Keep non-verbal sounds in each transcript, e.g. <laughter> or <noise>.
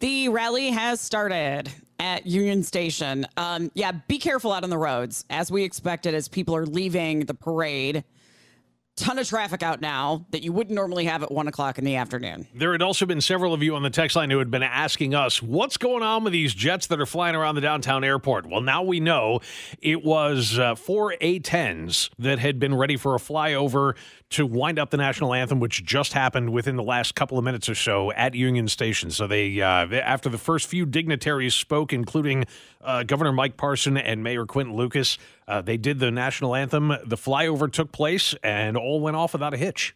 The rally has started at Union Station. Um, yeah, be careful out on the roads, as we expected, as people are leaving the parade. Ton of traffic out now that you wouldn't normally have at one o'clock in the afternoon. There had also been several of you on the text line who had been asking us, what's going on with these jets that are flying around the downtown airport? Well, now we know it was uh, four A 10s that had been ready for a flyover to wind up the national anthem, which just happened within the last couple of minutes or so at Union Station. So they, uh, after the first few dignitaries spoke, including uh, Governor Mike Parson and Mayor Quinton Lucas, uh, they did the national anthem. The flyover took place and all went off without a hitch.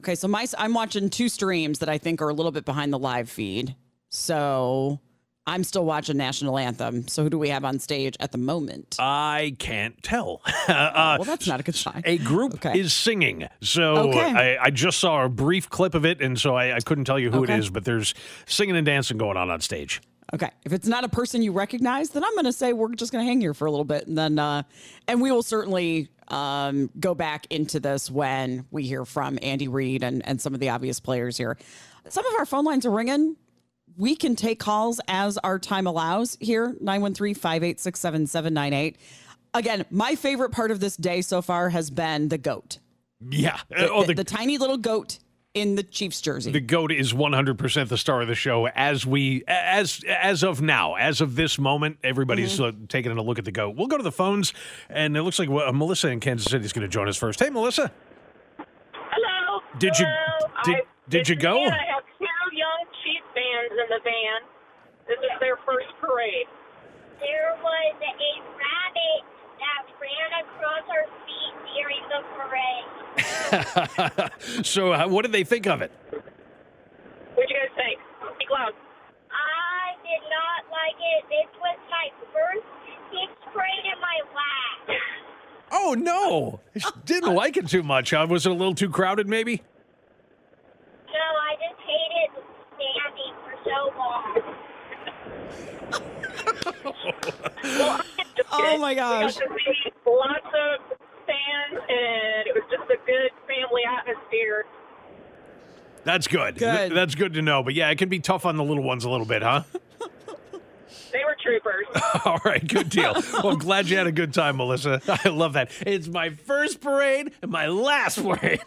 Okay, so my I'm watching two streams that I think are a little bit behind the live feed. So I'm still watching national anthem. So who do we have on stage at the moment? I can't tell. <laughs> uh, well, that's not a good sign. A group Okay. is singing. So Okay. I, I just saw a brief clip of it, and so I, I couldn't tell you who Okay. it is, but there's singing and dancing going on on stage. Okay. If it's not a person you recognize, then I'm going to say we're just going to hang here for a little bit, and then uh, and we will certainly um, go back into this when we hear from Andy Reid and and some of the obvious players here. Some of our phone lines are ringing. We can take calls as our time allows here 913 586 7798. Again, my favorite part of this day so far has been the goat. Yeah. The, oh, the- the, the tiny little goat in the Chiefs jersey. the goat is 100% the star of the show as we as as of now as of this moment everybody's Mm-hmm. uh, taking a look at the goat we'll go to the phones and it looks like uh, melissa in kansas city is going to join us first hey melissa Hello. Did you- did- I, did you go? Ann. In the van. This is their first parade. there was a rabbit that ran across our feet during the parade. <laughs> so uh, what did they think of it What'd you guys think? Speak loud. I did not like it. This was my first tick parade in my life. oh no <laughs> didn't like it too much huh? was it a little too crowded maybe No, I just hated standing for so long. Well, I enjoyed Oh it. my We got gosh. to see lots of fans, and it was just a good family atmosphere. That's good. Good. That's good to know. But yeah, it can be tough on the little ones a little bit, huh? <laughs> They were troopers. <laughs> All right, good deal. Well, <laughs> glad you had a good time, Melissa. I love that. It's my first parade and my last parade.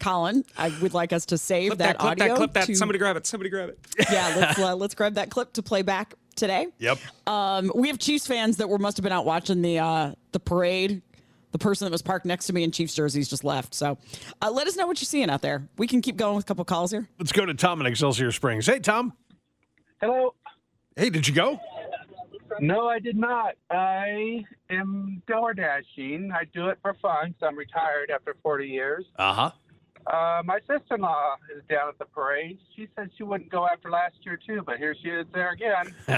Colin, I would like us to save Clip that, that, clip audio. that, clip that. to- Somebody grab it. Somebody grab it. yeah, let's uh, let's grab that clip to play back today. yep. Um, we have Chiefs fans that were must have been out watching the uh, the parade. The person that was parked next to me in Chiefs jerseys just left. So, uh, let us know what you're seeing out there. We can keep going with a couple calls here. Let's go to Tom in Excelsior Springs. Hey, Tom. Hello. Hey, did you go? No, I did not. I am door dashing. I do it for fun because I'm retired after 40 years. Uh huh. Uh, my sister-in-law is down at the parade. She said she wouldn't go after last year too, but here she is there again. <laughs>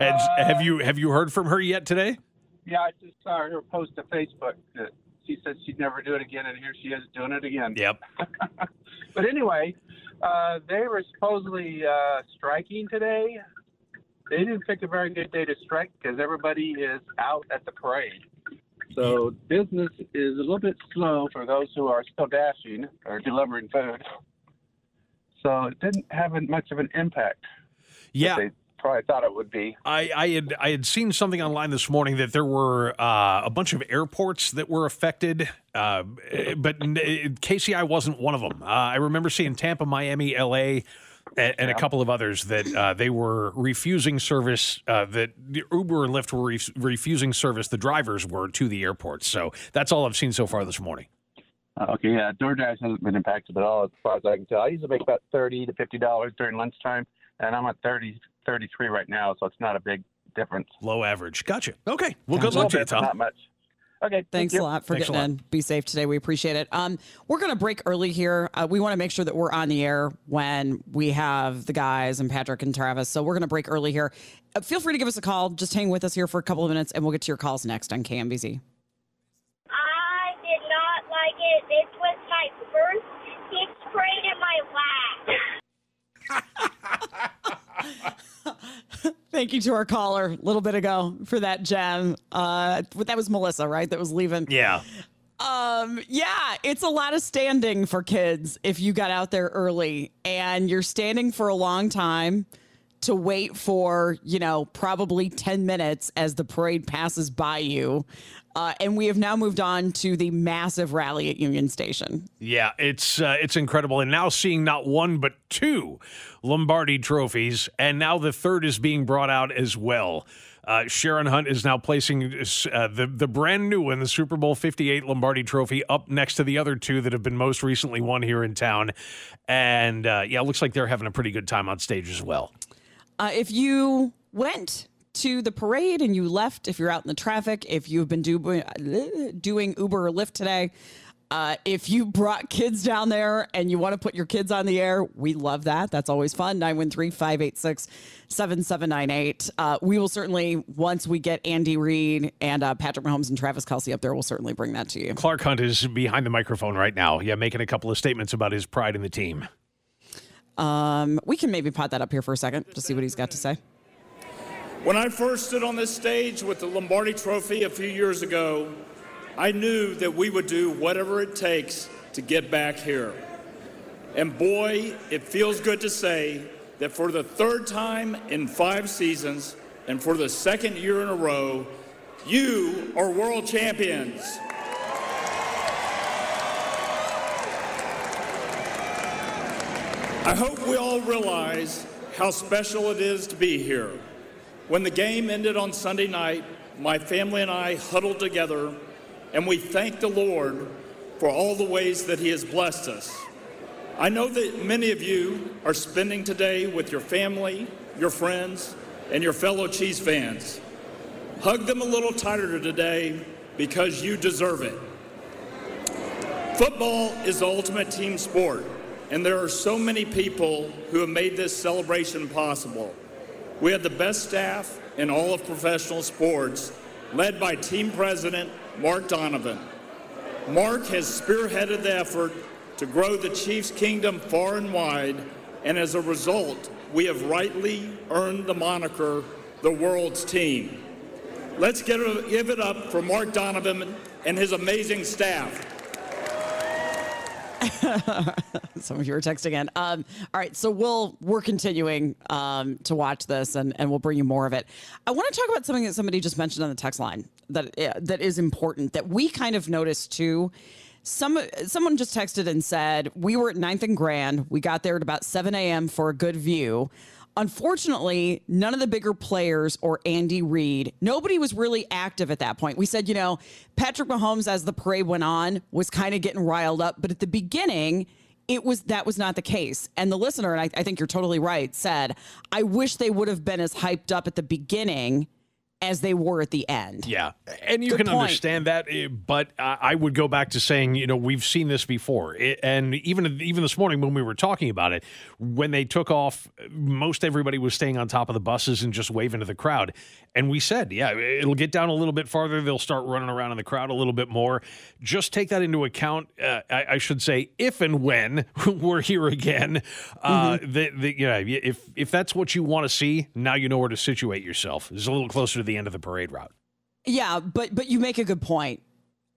and have you have you heard from her yet today? Yeah, I just saw her post to Facebook that she said she'd never do it again, and here she is doing it again. Yep. <laughs> But anyway, uh, they were supposedly uh, striking today. They didn't pick a very good day to strike because everybody is out at the parade. So business is a little bit slow for those who are still dashing or delivering food. So it didn't have much of an impact. Yeah. They probably thought it would be. I, I had I had seen something online this morning that there were uh, a bunch of airports that were affected, uh, but KCI wasn't one of them. Uh, I remember seeing Tampa, Miami, L.A. And, and a couple of others that uh, they were refusing service. Uh, that the Uber and Lyft were ref- refusing service. The drivers were to the airports. So that's all I've seen so far this morning. Okay, yeah, DoorDash hasn't been impacted at all as far as I can tell. I used to make about thirty to fifty dollars during lunchtime, and I'm at 30, 33 right now, so it's not a big difference. Low average. Gotcha. Okay. Well, good luck to you, Tom. Not much. Okay. Thanks you. a lot for Thanks getting lot. in. Be safe today. We appreciate it. Um, we're going to break early here. Uh, we want to make sure that we're on the air when we have the guys and Patrick and Travis. So we're going to break early here. Uh, feel free to give us a call. Just hang with us here for a couple of minutes, and we'll get to your calls next on KMBZ. I did not like it. This was my first tick sprayed in my lap. <laughs> <laughs> Thank you to our caller a little bit ago for that gem. Uh, that was Melissa, right? That was leaving. Yeah. Um, yeah, it's a lot of standing for kids if you got out there early and you're standing for a long time to wait for, you know, probably 10 minutes as the parade passes by you. Uh, and we have now moved on to the massive rally at Union Station. Yeah, it's uh, it's incredible, and now seeing not one but two Lombardi trophies, and now the third is being brought out as well. Uh, Sharon Hunt is now placing uh, the the brand new one, the Super Bowl Fifty Eight Lombardi Trophy, up next to the other two that have been most recently won here in town, and uh, yeah, it looks like they're having a pretty good time on stage as well. Uh, if you went to the parade and you left, if you're out in the traffic, if you've been do- doing Uber or Lyft today, uh, if you brought kids down there and you want to put your kids on the air, we love that. That's always fun. 913 586 7798. Uh, We will certainly, once we get Andy Reid and uh, Patrick Mahomes and Travis Kelce up there, we'll certainly bring that to you. Clark Hunt is behind the microphone right now, yeah, making a couple of statements about his pride in the team. Um, we can maybe pot that up here for a second to see what he's got to say. When I first stood on this stage with the Lombardi Trophy a few years ago, I knew that we would do whatever it takes to get back here. And boy, it feels good to say that for the third time in five seasons and for the second year in a row, you are world champions. I hope we all realize how special it is to be here. When the game ended on Sunday night, my family and I huddled together and we thanked the Lord for all the ways that He has blessed us. I know that many of you are spending today with your family, your friends, and your fellow Chiefs fans. Hug them a little tighter today because you deserve it. Football is the ultimate team sport, and there are so many people who have made this celebration possible. We have the best staff in all of professional sports, led by team president Mark Donovan. Mark has spearheaded the effort to grow the Chiefs' kingdom far and wide, and as a result, we have rightly earned the moniker the world's team. Let's give it up for Mark Donovan and his amazing staff. <laughs> Some of you are texting in. Um, all right, so we'll we're continuing um, to watch this, and and we'll bring you more of it. I want to talk about something that somebody just mentioned on the text line that uh, that is important that we kind of noticed too. Some someone just texted and said we were at Ninth and Grand. We got there at about seven a.m. for a good view. Unfortunately, none of the bigger players or Andy Reid, nobody was really active at that point. We said, you know, Patrick Mahomes, as the parade went on, was kind of getting riled up. But at the beginning, it was that was not the case. And the listener, and I, I think you're totally right, said, I wish they would have been as hyped up at the beginning as they were at the end. Yeah, and you Good can point. understand that, eh, but I I would go back to saying, you know, we've seen this before, and even even this morning when we were talking about it, when they took off, most everybody was staying on top of the buses and just waving to the crowd, and we said, yeah, it'll get down a little bit farther. They'll start running around in the crowd a little bit more. Just take that into account. Uh, I, I should say, if and when <laughs> we're here again, uh, Mm-hmm. the, the, you know, if if that's what you want to see, now you know where to situate yourself. It's a little closer to the end of the parade route. Yeah, but but you make a good point.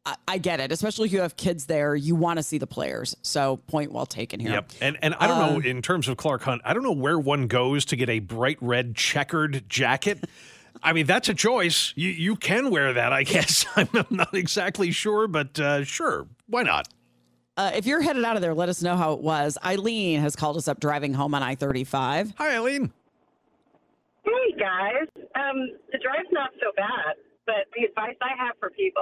I, I get it, especially if you have kids there. You want to see the players. So point well taken here. Yep. And and I don't know Uh, in terms of Clark Hunt, I don't know where one goes to get a bright red checkered jacket. I mean, that's a choice. You you can wear that, I guess. <laughs> I'm not exactly sure, but uh, sure, why not? Uh, if you're headed out of there, let us know how it was. Eileen has called us up driving home on I 35. Hi, Eileen. Hey guys, um, the drive's not so bad, but the advice I have for people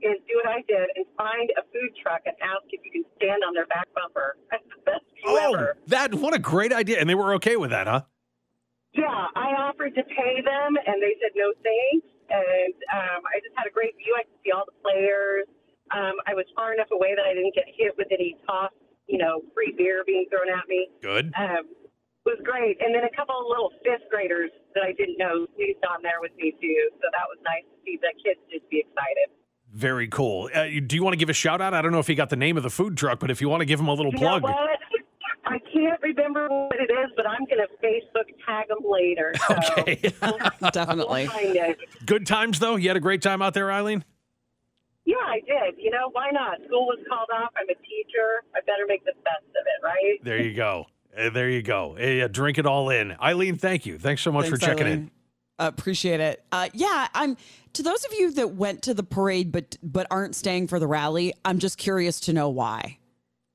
is do what I did and find a food truck and ask if you can stand on their back bumper. That's the best Oh, ever. that what a great idea! And they were okay with that, huh? Yeah, I offered to pay them and they said no thanks. and um, I just had a great view. I could see all the players. Um, I was far enough away that I didn't get hit with any toss, you know, free beer being thrown at me. Good. Um, was great. And then a couple of little fifth graders that I didn't know sneezed on there with me too. So that was nice to see the kids just be excited. Very cool. Uh, do you want to give a shout out? I don't know if he got the name of the food truck, but if you want to give him a little You plug. know what? I can't remember what it is, but I'm going to Facebook tag them later. So <laughs> Okay. <laughs> Definitely. we'll find it. Good times, though. You had a great time out there, Eileen? Yeah, I did. You know, why not? School was called off. I'm a teacher. I better make the best of it, right? There you go. Uh, there you go. Uh, yeah, drink it all in. Eileen, thank you. Thanks so much Thanks, for checking in. Uh, appreciate it. Uh, yeah, I'm. To those of you that went to the parade but but aren't staying for the rally, I'm just curious to know why.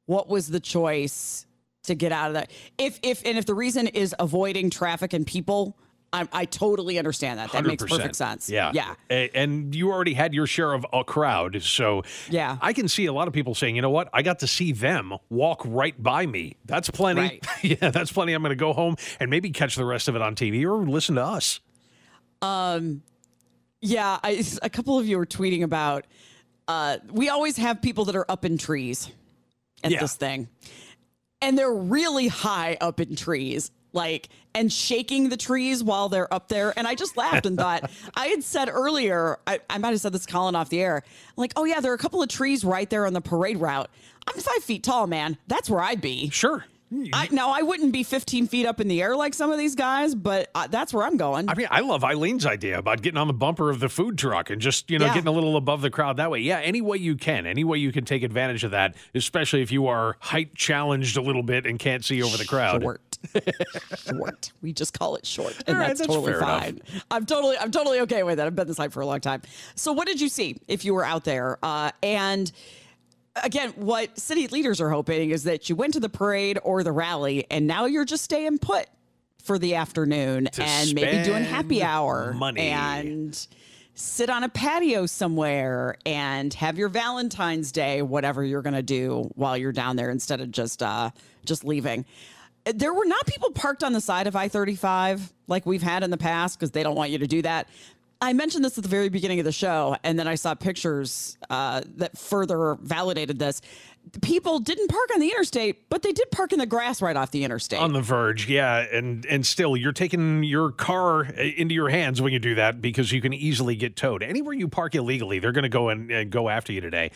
What was the choice to get out of that? If if and if the reason is avoiding traffic and people, I, I totally understand that. That makes 100%. perfect sense. Yeah. yeah. And you already had your share of a crowd. So Yeah. I can see a lot of people saying, you know what? I got to see them walk right by me. That's plenty. Right. <laughs> yeah, that's plenty. I'm going to go home and maybe catch the rest of it on TV or listen to us. Um, Yeah, I, a couple of you were tweeting about. Uh, we always have people that are up in trees at Yeah. this thing, and they're really high up in trees, like and shaking the trees while they're up there. And I just laughed and thought <laughs> I had said earlier. I, I might have said this, Colin, off the air. Like, oh yeah, there are a couple of trees right there on the parade route. I'm five feet tall, man. That's where I'd be. Sure. I, now I wouldn't be 15 feet up in the air like some of these guys, but uh, that's where I'm going. I mean, I love Eileen's idea about getting on the bumper of the food truck and just, you know, Yeah. getting a little above the crowd that way. Yeah, any way you can, any way you can take advantage of that, especially if you are height challenged a little bit and can't see over the crowd. Short. short. We just call it short, and right, that's, that's totally fine. I'm totally, I'm totally okay with that. I've been this height for a long time. So, what did you see if you were out there? Uh, and again, what city leaders are hoping is that you went to the parade or the rally, and now you're just staying put for the afternoon and maybe doing happy hour money. and sit on a patio somewhere and have your Valentine's Day, whatever you're going to do while you're down there instead of just uh, just leaving. There were not people parked on the side of I 35 like we've had in the past because they don't want you to do that. I mentioned this at the very beginning of the show, and then I saw pictures uh, that further validated this. People didn't park on the interstate, but they did park in the grass right off the interstate. On the verge, yeah, and and still, you're taking your car uh, into your hands when you do that because you can easily get towed. Anywhere you park illegally, they're going to go and, and go after you today,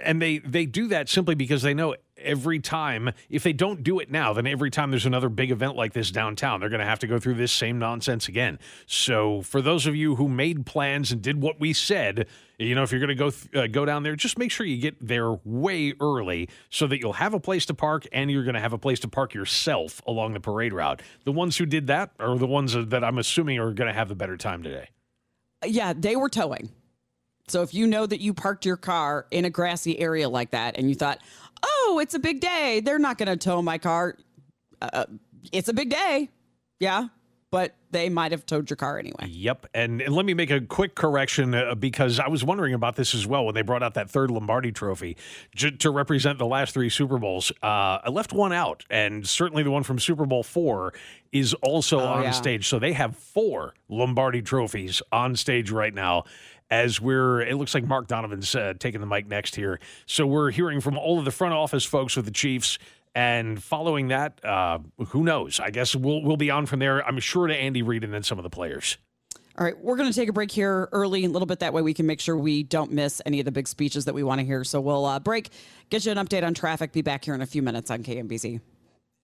and they they do that simply because they know every time if they don't do it now, then every time there's another big event like this downtown, they're going to have to go through this same nonsense again. So for those of you who made plans and did what we said, you know, if you're going to go th- uh, go down there, just make sure you get there way early so that you'll have a place to park and you're going to have a place to park yourself along the parade route. The ones who did that are the ones that I'm assuming are going to have the better time today. yeah, they were towing. So if you know that you parked your car in a grassy area like that and you thought, oh, it's a big day, they're not going to tow my car. Uh, it's a big day. Yeah. But they might have towed your car anyway. Yep. And, and let me make a quick correction uh, because I was wondering about this as well when they brought out that third Lombardi trophy j- to represent the last three Super Bowls. Uh, I left one out, and certainly the one from Super Bowl four is also on Oh, yeah. stage. So they have four Lombardi trophies on stage right now. As we're, it looks like Mark Donovan's uh, taking the mic next here. So we're hearing from all of the front office folks with the Chiefs. And following that, uh, who knows? I guess we'll we'll be on from there. I'm sure to Andy Reid and then some of the players. All right, we're going to take a break here early, a little bit that way we can make sure we don't miss any of the big speeches that we want to hear. So we'll uh, break, get you an update on traffic. Be back here in a few minutes on KMBZ.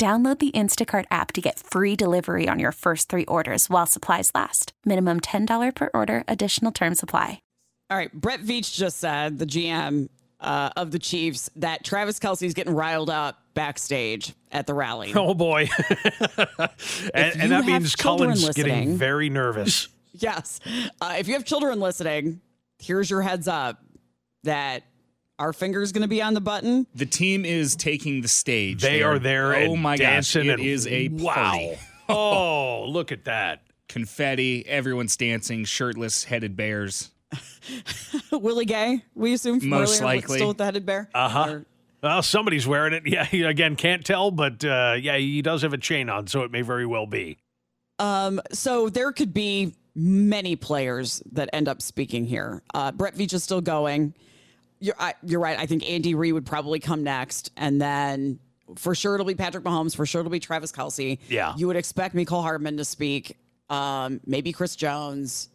Download the Instacart app to get free delivery on your first three orders while supplies last. Minimum $10 per order, additional term supply. All right, Brett Veach just said, the GM uh, of the Chiefs, that Travis Kelce's getting riled up backstage at the rally. <laughs> Oh boy. <laughs> <laughs> and, and that means children Colin's getting very nervous. Yes. Uh, if you have children listening, here's your heads up that our finger's going to be on the button. The team is taking the stage. They are there Oh and my dancing gosh! It and- is a wow. party. <laughs> Oh, <laughs> look at that. Confetti. Everyone's dancing. Shirtless, headed bears. <laughs> Willie Gay, we assume from Most earlier, likely. still with the headed bear. Uh huh. Or- Well, somebody's wearing it. Yeah, again, can't tell, but uh, yeah, he does have a chain on, so it may very well be. Um, so there could be many players that end up speaking here. Uh, Brett Veach is still going. You're, I, you're right. I think Andy Reid would probably come next, and then for sure it'll be Patrick Mahomes. For sure it'll be Travis Kelce. Yeah. you would expect Mecole Hardman to speak. Um, maybe Chris Jones.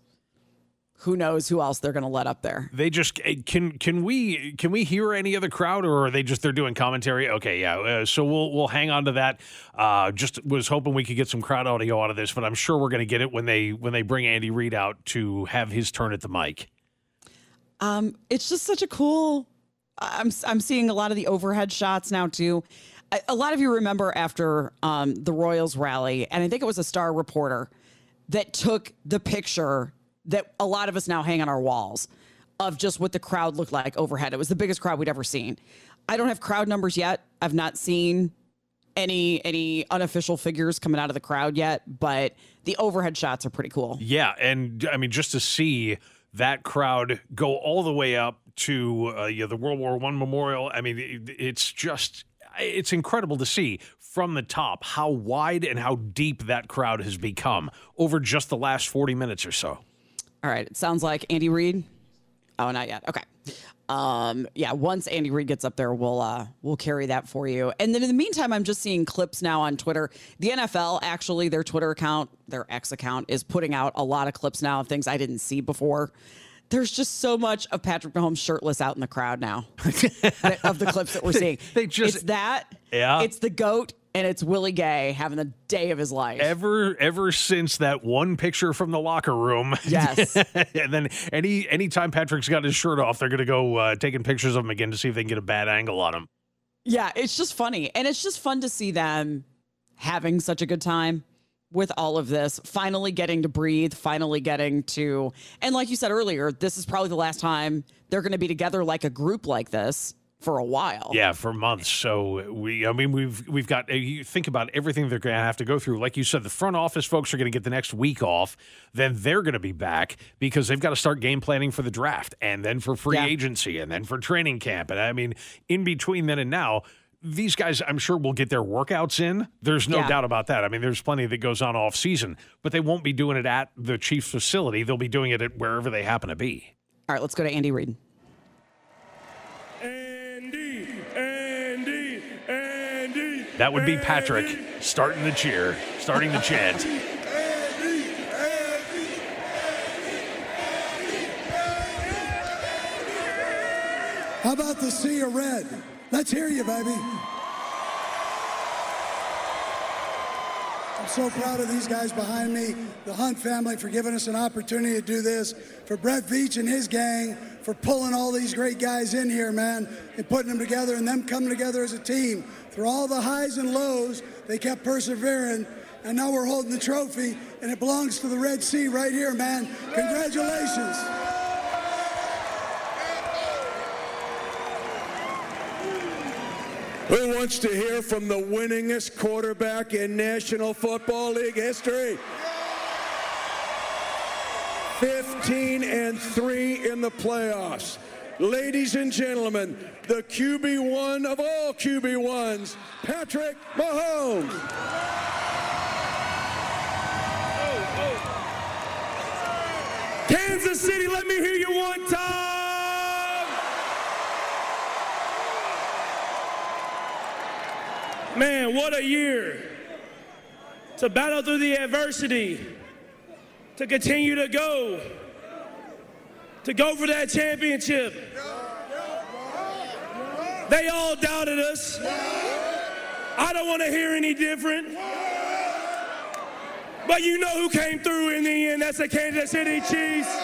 Who knows who else they're going to let up there? They just eh, can can we can we hear any other crowd or are they just they're doing commentary? Okay, yeah. Uh, so we'll we'll hang on to that. Uh, just was hoping we could get some crowd audio out of this, but I'm sure we're going to get it when they when they bring Andy Reid out to have his turn at the mic. Um, it's just such a cool. I'm I'm seeing a lot of the overhead shots now too. A, lot of you remember after um, the Royals rally, and I think it was a Star reporter that took the picture that a lot of us now hang on our walls of just what the crowd looked like overhead. It was the biggest crowd we'd ever seen. I don't have crowd numbers yet. I've not seen any any unofficial figures coming out of the crowd yet, but the overhead shots are pretty cool. Yeah, and I mean just to see that crowd go all the way up to uh, the World War One memorial. I mean, it, it's just it's incredible to see from the top how wide and how deep that crowd has become over just the last forty minutes or so. All right. It sounds like Andy Reid. Oh, not yet. Okay. Um, yeah, once Andy Reid gets up there, we'll uh we'll carry that for you. And then in the meantime, I'm just seeing clips now on Twitter. The NFL actually their Twitter account, their X account is putting out a lot of clips now of things I didn't see before. There's just so much of Patrick Mahomes shirtless out in the crowd now <laughs> of the clips that we're seeing. They just- it's that. Yeah. It's the goat and it's Willie Gay having the day of his life. Ever ever since that one picture from the locker room, Yes. <laughs> and then any anytime Patrick's got his shirt off, they're gonna go uh, taking pictures of him again to see if they can get a bad angle on him. Yeah, it's just funny. And it's just fun to see them having such a good time with all of this, finally getting to breathe, finally getting to, and like you said earlier, this is probably the last time they're going to be together like a group like this for a while. Yeah, for months. So we, I mean, we've we've got. You think about everything they're going to have to go through. Like you said, the front office folks are going to get the next week off. Then they're going to be back because they've got to start game planning for the draft, and then for free Yeah. agency, and then for training camp. And I mean, in between then and now. These guys, I'm sure, will get their workouts in. There's no Yeah. doubt about that. I mean, there's plenty that goes on off season, but they won't be doing it at the Chiefs facility. They'll be doing it at wherever they happen to be. All right, let's go to Andy Reid. Andy, Andy, Andy. That would be Patrick starting the cheer, starting the chant. How about the sea of red? Let's hear you, baby. I'm so proud of these guys behind me, the Hunt family, for giving us an opportunity to do this, for Brett Veach and his gang, for pulling all these great guys in here, man, and putting them together and them coming together as a team. Through all the highs and lows, they kept persevering, and now we're holding the trophy, and it belongs to the Red Sea right here, man. Congratulations. Who wants to hear from the winningest quarterback in National Football League history? 15 and 3 in the playoffs. Ladies and gentlemen, the QB1 of all QB1s, Patrick Mahomes. Kansas City, let me hear you one time. Man, what a year to battle through the adversity, to continue to go, to go for that championship. They all doubted us. I don't want to hear any different. But you know who came through in the end. That's the Kansas City Chiefs.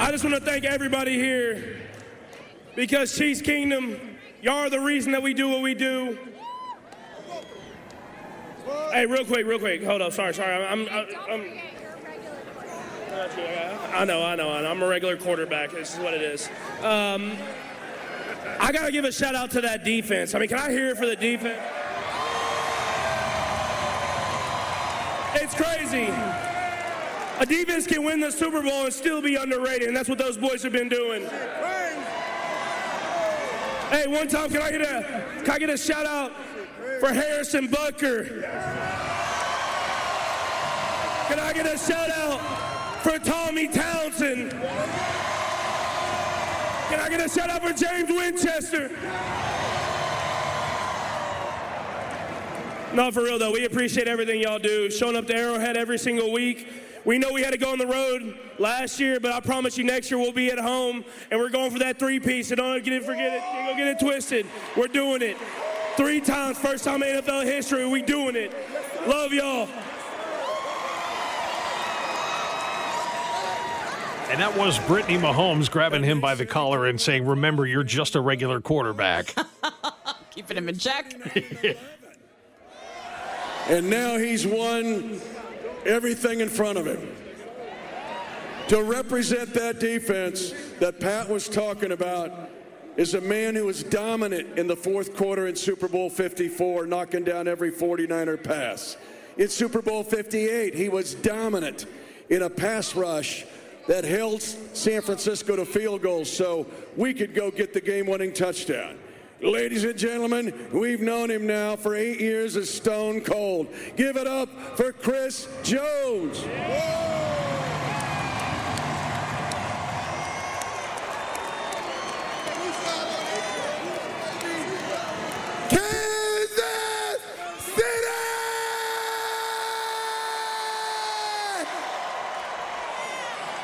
I just want to thank everybody here because Chiefs Kingdom, y'all are the reason that we do what we do. Hey, real quick, real quick. Hold up. Sorry, sorry. I'm. I'm, I'm I know, I know, I know. I'm a regular quarterback. This is what it is. Um, I got to give a shout out to that defense. I mean, can I hear it for the defense? It's crazy. A defense can win the Super Bowl and still be underrated, and that's what those boys have been doing. Hey, one time, can I get a can I get a shout out for Harrison Butker? Can I get a shout out for Tommy Townsend? Can I get a shout out for James Winchester? No, for real though, we appreciate everything y'all do. Showing up to Arrowhead every single week. We know we had to go on the road last year, but I promise you next year we'll be at home and we're going for that three piece. So don't get it, forget it, don't get it twisted. We're doing it. Three times, first time in NFL history, we doing it. Love y'all. And that was Brittany Mahomes grabbing him by the collar and saying, Remember, you're just a regular quarterback. <laughs> Keeping him in check. <laughs> And now he's won everything in front of him. To represent that defense that Pat was talking about is a man who was dominant in the fourth quarter in Super Bowl 54, knocking down every 49er pass. In Super Bowl 58, he was dominant in a pass rush that held San Francisco to field goals so we could go get the game winning touchdown. Ladies and gentlemen, we've known him now for eight years as Stone Cold. Give it up for Chris Jones. City!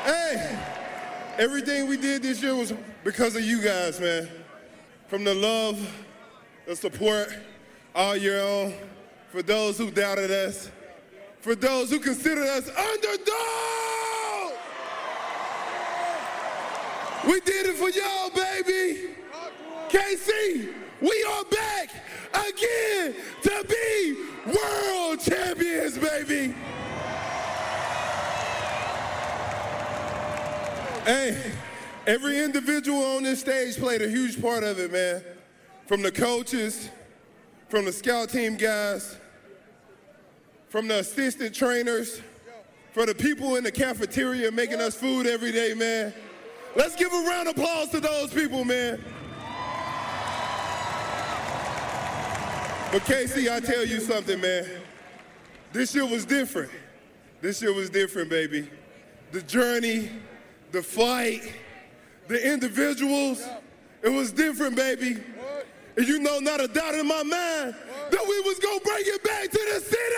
Hey, everything we did this year was because of you guys, man. From the love, the support all year long, for those who doubted us, for those who considered us underdog. We did it for y'all, baby. KC, we are back again to be world champions, baby. Hey, every individual on this stage played a huge part of it, man. From the coaches, from the scout team guys, from the assistant trainers, for the people in the cafeteria making us food every day, man. Let's give a round of applause to those people, man. But KC, I tell you something, man. This year was different. This year was different, baby. The journey, the fight, the individuals, it was different, baby. And you know, not a doubt in my mind that we was gonna bring it back to the city.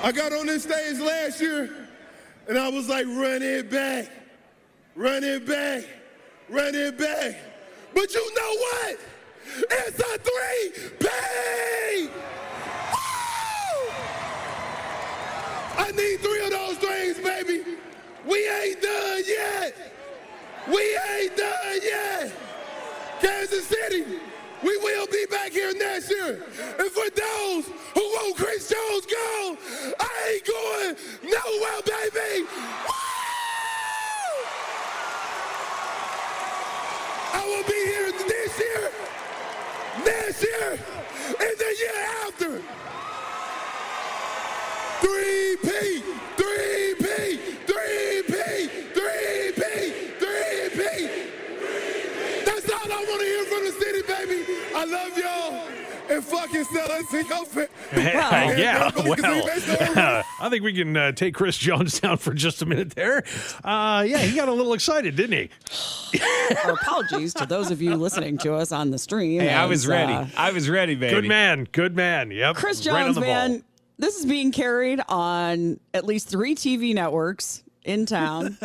I got on this stage last year and I was like, run it back, run it back, run it back. But you know what? It's a three-P! I need three of those things, baby. We ain't done yet. We ain't done yet. Kansas City, we will be back here next year. And for those who want Chris Jones gone, I ain't going nowhere, baby. Woo! I will be here this year, next year, and the year after. 3P, 3P, 3P, 3P, 3P. That's all I want to hear from the city, baby. I love y'all. And sell us in your fa- yeah, Everybody can well, <laughs> I think we can uh, take Chris Jones down for just a minute there. Uh, yeah, he got a little excited, didn't he? Our apologies to those of you listening to us on the stream. Hey, I was ready. uh, I was ready, baby. Good man, good man. Yep. Chris right on Jones, ball. man, this is being carried on at least three TV networks in town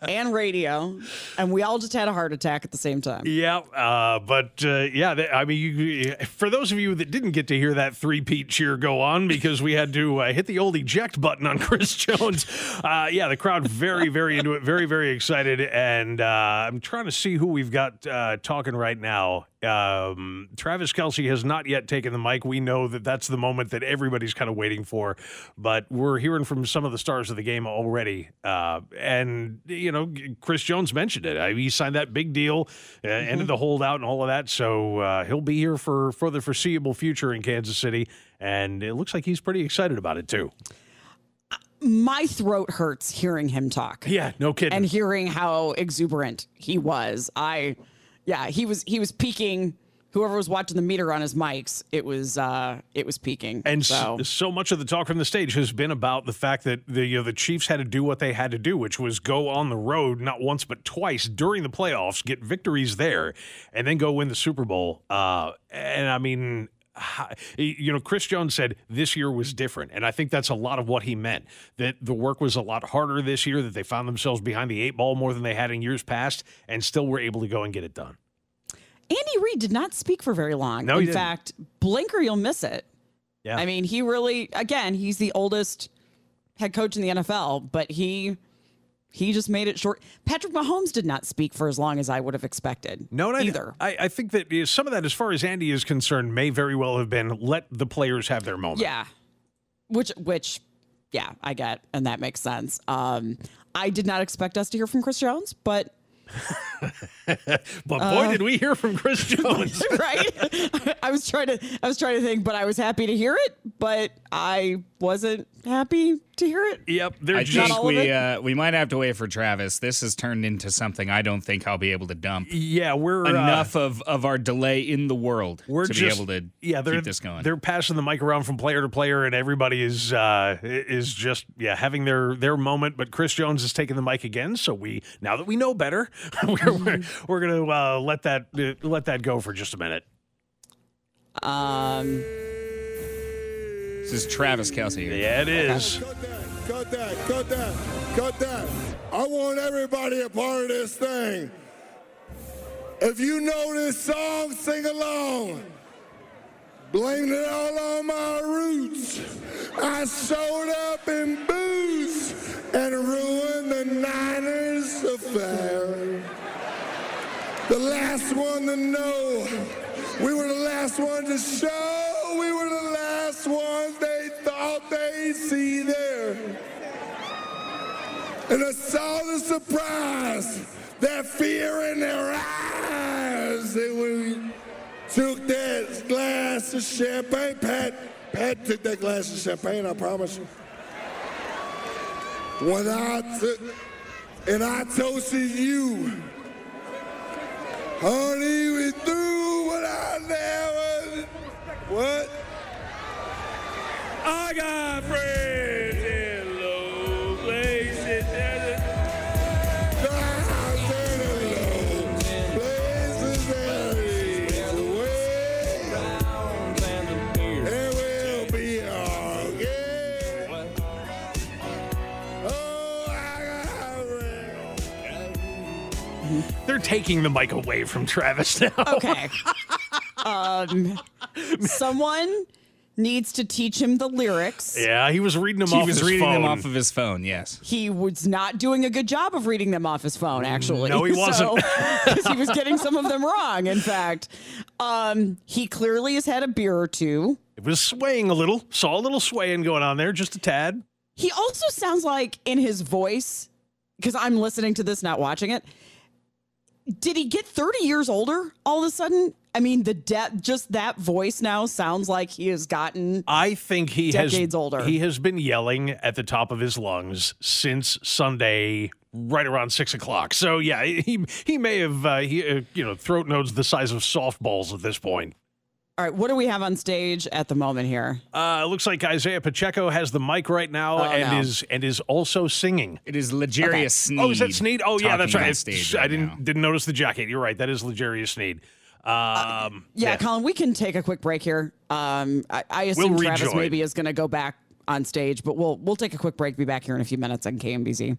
and radio, and we all just had a heart attack at the same time. Yeah, uh, but uh, yeah, th- I mean, you, for those of you that didn't get to hear that three-peat cheer go on because we had to uh, hit the old eject button on Chris <laughs> Jones, uh, yeah, the crowd very, very into it, very, very excited, and uh, I'm trying to see who we've got uh, talking right now. Um, Travis Kelce has not yet taken the mic. We know that that's the moment that everybody's kind of waiting for, but we're hearing from some of the stars of the game already. Uh, and, you know, Chris Jones mentioned it. Uh, he signed that big deal, uh, ended the holdout and all of that. So uh, he'll be here for, for the foreseeable future in Kansas City. And it looks like he's pretty excited about it, too. My throat hurts hearing him talk. Yeah, no kidding. And hearing how exuberant he was. I yeah, he was he was peaking whoever was watching the meter on his mics, it was uh it was peaking. And so so, much of the talk from the stage has been about the fact that the you know, the Chiefs had to do what they had to do, which was go on the road not once but twice during the playoffs, get victories there, and then go win the Super Bowl. Uh, and I mean. You know, Chris Jones said this year was different. And I think that's a lot of what he meant. That the work was a lot harder this year, that they found themselves behind the eight ball more than they had in years past, and still were able to go and get it done. Andy Reid did not speak for very long. No, he In didn't. fact, Blinker, you'll miss it. Yeah. I mean, he really again, he's the oldest head coach in the NFL, but he he just made it short. Patrick Mahomes did not speak for as long as I would have expected. No, not either. I, I think that some of that, as far as Andy is concerned, may very well have been let the players have their moment. Yeah. Which which yeah, I get and that makes sense. Um I did not expect us to hear from Chris Jones, but <laughs> But boy, Uh, did we hear from Chris <laughs> Jones. <laughs> right? I was trying to I was trying to think, but I was happy to hear it, but I wasn't happy to hear it. Yep, I just- Not think we uh, we might have to wait for Travis. This has turned into something I don't think I'll be able to dump. Yeah, we're uh, enough of, of our delay in the world We're to just be able to yeah, they're, keep this going. They're passing the mic around from player to player, and everybody is uh, is just yeah having their their moment. But Chris Jones is taking the mic again, so we now that we know better, <laughs> we're we're, we're gonna uh, let that uh, let that go for just a minute. Um, this is Travis Kelce. Yeah, it is. Cut that, cut that, cut that. Cut that. I want everybody a part of this thing. If you know this song, sing along. Blame it all on my roots. I showed up in booze and ruined the Niners affair. The last one to know. We were the last one to show. Last ones they thought they'd see there. And I saw the surprise, that fear in their eyes. And we took that glass of champagne, Pat, Pat took that glass of champagne, I promise you. When I took, and I toasted you. Honey, we through what I never. What? I got friends in low places. They're taking the mic away from Travis now. Okay. <laughs> um, someone needs to teach him the lyrics. Yeah, he was reading them He off was his reading phone. them off of his phone. Yes. He was not doing a good job of reading them off his phone, actually. No, he <laughs> wasn't. <laughs> <laughs> Because he was getting some of them wrong, in fact. Um, he clearly has had a beer or two. It was swaying a little. Saw a little swaying going on there, just a tad. He also sounds like in his voice, because I'm listening to this, not watching it. Did he get 30 years older all of a sudden? I mean, the de- just that voice now sounds like he has gotten. I think he has Decades older. He has been yelling at the top of his lungs since Sunday, right around six o'clock. So yeah, he he may have uh, he uh, you know throat nodes the size of softballs at this point. All right, what do we have on stage at the moment here? Uh, it looks like Isaiah Pacheco has the mic right now Oh, and no. is and is also singing. It is L'Jarius Okay. Sneed. Oh, is that Sneed? Oh, yeah, that's talking right. on stage I didn't now. didn't notice the jacket. You're right. That is L'Jarius Sneed. Um, Yeah, Colin, we can take a quick break here. Um, I, I assume We'll Travis rejoin. maybe is going to go back on stage, but we'll we'll take a quick break. Be back here in a few minutes on KMBZ.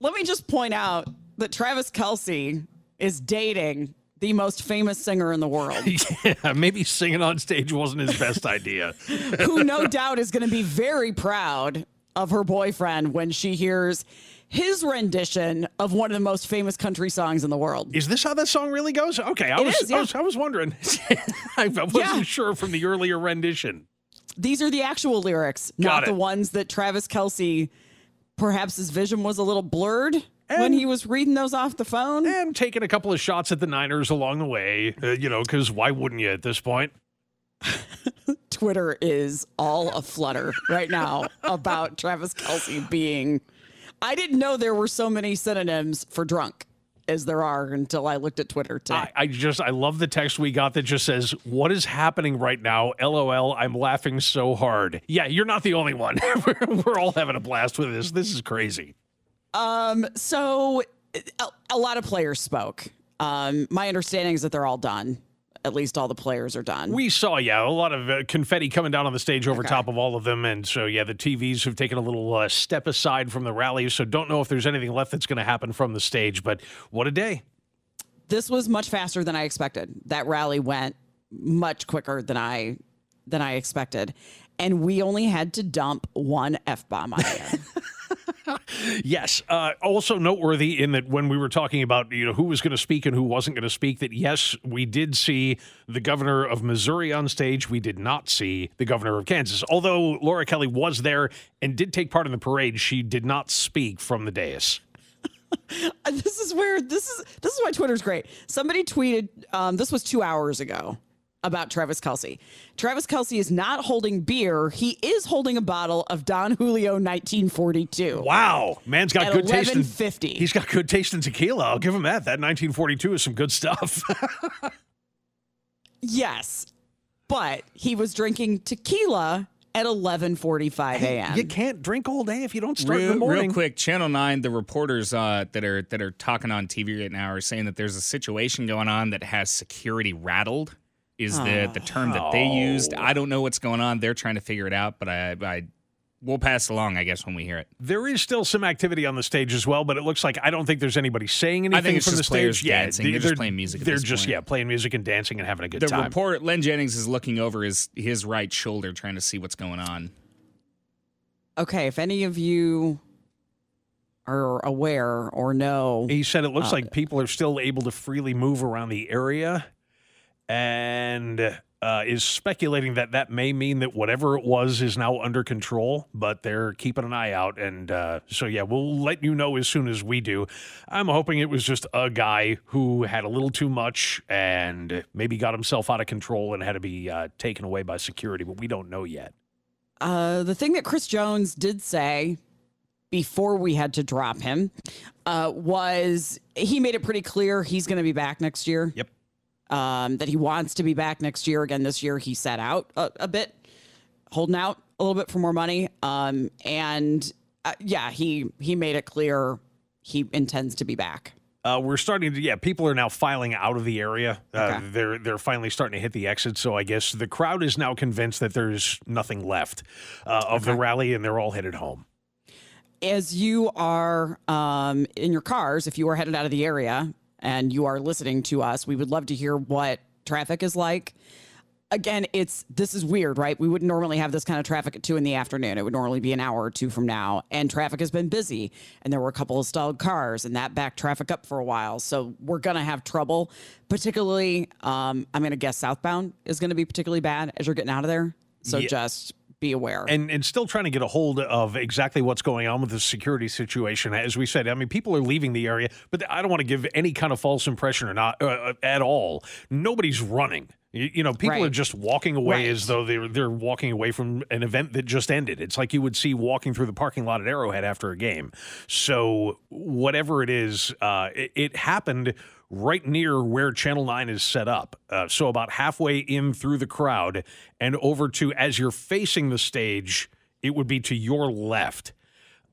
Let me just point out that Travis Kelce is dating the most famous singer in the world, <laughs> yeah, maybe singing on stage wasn't his best idea. <laughs> who no doubt is going to be very proud of her boyfriend when she hears his rendition of one of the most famous country songs in the world. Is this how that song really goes? Okay, I was, is, yeah. I was I was wondering. <laughs> I wasn't Yeah. sure from the earlier rendition. These are the actual lyrics, Got not it. the ones that Travis Kelce, perhaps his vision was a little blurred when he was reading those off the phone. And taking a couple of shots at the Niners along the way, uh, you know, because why wouldn't you at this point? <laughs> Twitter is all aflutter right now about Travis Kelce being. I didn't know there were so many synonyms for drunk as there are until I looked at Twitter today. I, I just I love the text we got that just says, "What is happening right now?" LOL. I'm laughing so hard. Yeah, you're not the only one. <laughs> we're, we're all having a blast with this. This is crazy. Um, so a, a lot of players spoke. Um, my understanding is that they're all done. At least all the players are done. We saw, yeah, a lot of uh, confetti coming down on the stage over top of all of them. And so, yeah, the TVs have taken a little uh, step aside from the rally. So, don't know if there's anything left that's going to happen from the stage. But what a day. this was much faster than I expected. That rally went much quicker than I than I expected. And we only had to dump one F bomb on <laughs> it. Yes. Uh, also noteworthy in that when we were talking about you know who was going to speak and who wasn't going to speak, that yes, we did see the governor of Missouri on stage. We did not see the governor of Kansas. Although Laura Kelly was there and did take part in the parade, she did not speak from the dais. <laughs> this is where this is this is why Twitter's great. Somebody tweeted um, this was two hours ago about Travis Kelce. Travis Kelce is not holding beer. He is holding a bottle of Don Julio 1942. Wow, man's got At good taste. In, 11.50. he's got good taste in tequila. I'll give him that. That 1942 is some good stuff. <laughs> Yes, but he was drinking tequila at 11:45 a.m. you can't drink all day if you don't start in Real, the morning. real quick, Channel Nine, the reporters uh, that are that are talking on TV right now are saying that there's a situation going on that has security rattled. Is the the term that they used? I don't know what's going on. They're trying to figure it out, but I, I we'll pass along, I guess, when we hear it. There is still some activity on the stage as well, but it looks like I don't think there's anybody saying anything I think it's from just the stage. Yeah, dancing. They're just playing music They're this just point. yeah playing music and dancing and having a good the time. The report, Len Jennings is looking over his his right shoulder, trying to see what's going on. Okay, if any of you are aware or know, He said it looks uh, like people are still able to freely move around the area, and uh, is speculating that that may mean that whatever it was is now under control. But they're keeping an eye out, and uh, so yeah, we'll let you know as soon as we do. I'm hoping it was just a guy who had a little too much and maybe got himself out of control and had to be uh, taken away by security, but we don't know yet. Uh, the thing that Chris Jones did say before we had to drop him uh, was he made it pretty clear he's going to be back next year. Yep. Um, that he wants to be back next year. Again, this year he sat out a, a bit, holding out a little bit for more money. Um, and uh, yeah, he he made it clear he intends to be back. Uh, we're starting to, yeah. People are now filing out of the area. Uh, Okay. They're they're finally starting to hit the exit. So I guess the crowd is now convinced that there's nothing left uh, of the rally, and they're all headed home. as you are um, in your cars, if you are headed out of the area and you are listening to us, we would love to hear what traffic is like. Again, it's this is weird, right? We wouldn't normally have this kind of traffic at two in the afternoon. It would normally be an hour or two from now, and traffic has been busy. And there were a couple of stalled cars, and that backed traffic up for a while. So we're gonna have trouble, particularly. Um, I'm gonna guess southbound is gonna be particularly bad as you're getting out of there. So Yeah. just be aware. and and still trying to get a hold of exactly what's going on with the security situation. As we said, I mean, people are leaving the area, but I don't want to give any kind of false impression or not uh, at all. Nobody's running. You, you know, people Right. are just walking away Right. as though they're they're walking away from an event that just ended. It's like you would see walking through the parking lot at Arrowhead after a game. So whatever it is, uh, it, it happened right near where Channel 9 is set up. Uh, so about halfway in through the crowd and over to as you're facing the stage, it would be to your left.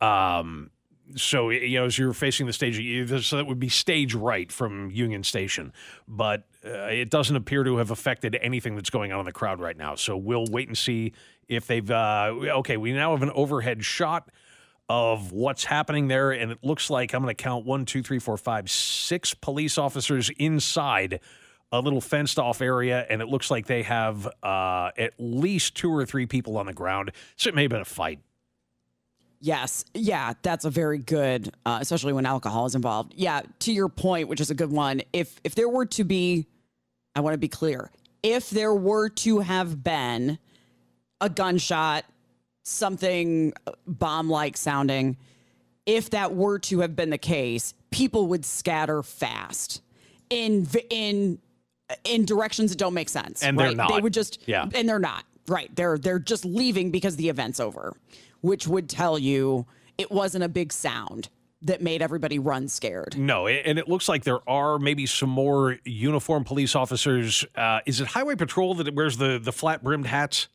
Um, so you know, as you're facing the stage, you- so that would be stage right from Union Station, but uh, it doesn't appear to have affected anything that's going on in the crowd right now. So we'll wait and see if they've. Uh, okay, we now have an overhead shot of what's happening there. And it looks like I'm going to count one, two, three, four, five, six police officers inside a little fenced off area. And it looks like they have uh, at least two or three people on the ground. So it may have been a fight. Yes. Yeah, that's a very good, uh, especially when alcohol is involved. Yeah, to your point, which is a good one. If if there were to be, I want to be clear, if there were to have been a gunshot, something bomb like sounding, if that were to have been the case, people would scatter fast in in in directions that don't make sense. And they're not. They would just Yeah. and they're not. Right. They're they're just leaving because the event's over, which would tell you it wasn't a big sound that made everybody run scared. No, and it looks like there are maybe some more uniformed police officers. Uh, is it Highway Patrol that wears the the flat brimmed hats?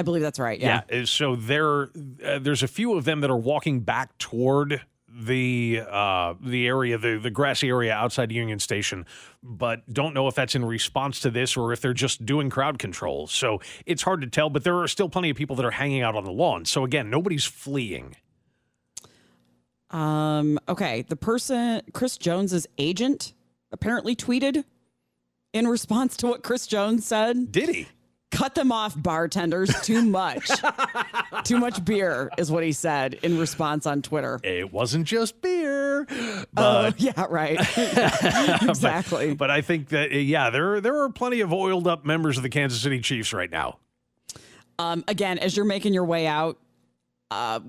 I believe that's right. Yeah. uh, So there, uh, there's a few of them that are walking back toward the uh, the area, the the grassy area outside Union Station, but don't know if that's in response to this or if they're just doing crowd control. So it's hard to tell. But there are still plenty of people that are hanging out on the lawn. So again, nobody's fleeing. Um, okay. The person, Chris Jones's agent, apparently tweeted in response to what Chris Jones said. Did he? Cut them off, bartenders. Too much. <laughs> Too much beer is what he said in response on Twitter. It wasn't just beer, Oh, but <laughs> yeah, right. <laughs> exactly. But, but I think that uh, yeah, there there are plenty of oiled up members of the Kansas City Chiefs right now. Um, again, as you're making your way out, uh,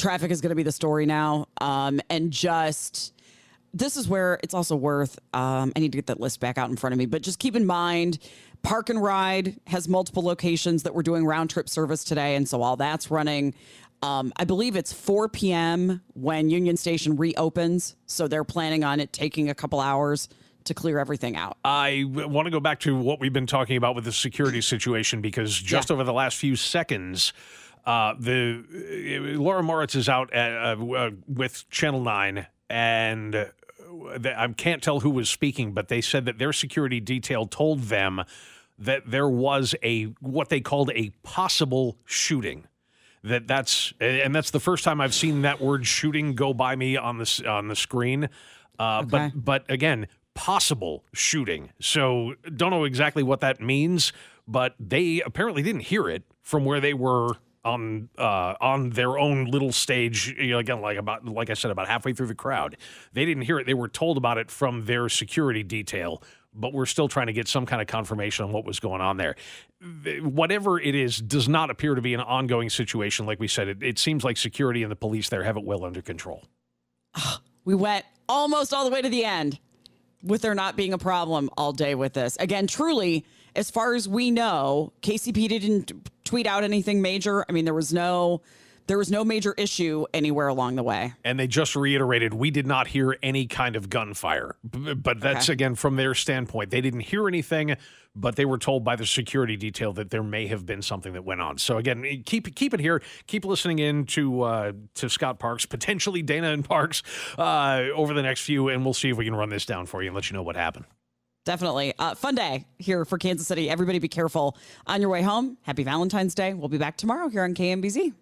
traffic is going to be the story now. Um, and just this is where it's also worth. Um, I need to get that list back out in front of me, but just keep in mind. Park and Ride has multiple locations that we're doing round trip service today. And so while that's running, um, I believe it's 4 p.m. when Union Station reopens. So they're planning on it taking a couple hours to clear everything out. I want to go back to what we've been talking about with the security situation because just over the last few seconds, uh, the uh, Laura Moritz is out at, uh, uh, with Channel Nine, and uh, I can't tell who was speaking, but they said that their security detail told them that there was a what they called a possible shooting. That that's and that's the first time I've seen that word shooting go by me on the on the screen. Uh, Okay. But but again, possible shooting. So don't know exactly what that means, but they apparently didn't hear it from where they were on uh, on their own little stage. You know, again, like about like I said, about halfway through the crowd, they didn't hear it. They were told about it from their security detail. But we're still trying to get some kind of confirmation on what was going on there. Whatever it is, does not appear to be an ongoing situation. Like we said, it, it seems like security and the police there have it well under control. We went almost all the way to the end with there not being a problem all day with this. Again, truly, as far as we know, KCP didn't tweet out anything major. I mean, there was no there was no major issue anywhere along the way. And they just reiterated we did not hear any kind of gunfire. But that's Okay. again from their standpoint. They didn't hear anything, but they were told by the security detail that there may have been something that went on. So again, keep keep it here. Keep listening in to uh, to Scott Parks, potentially Dana and Parks uh, over the next few, and we'll see if we can run this down for you and let you know what happened. Definitely. Uh, fun day here for Kansas City. Everybody be careful on your way home. Happy Valentine's Day. We'll be back tomorrow here on KMBZ.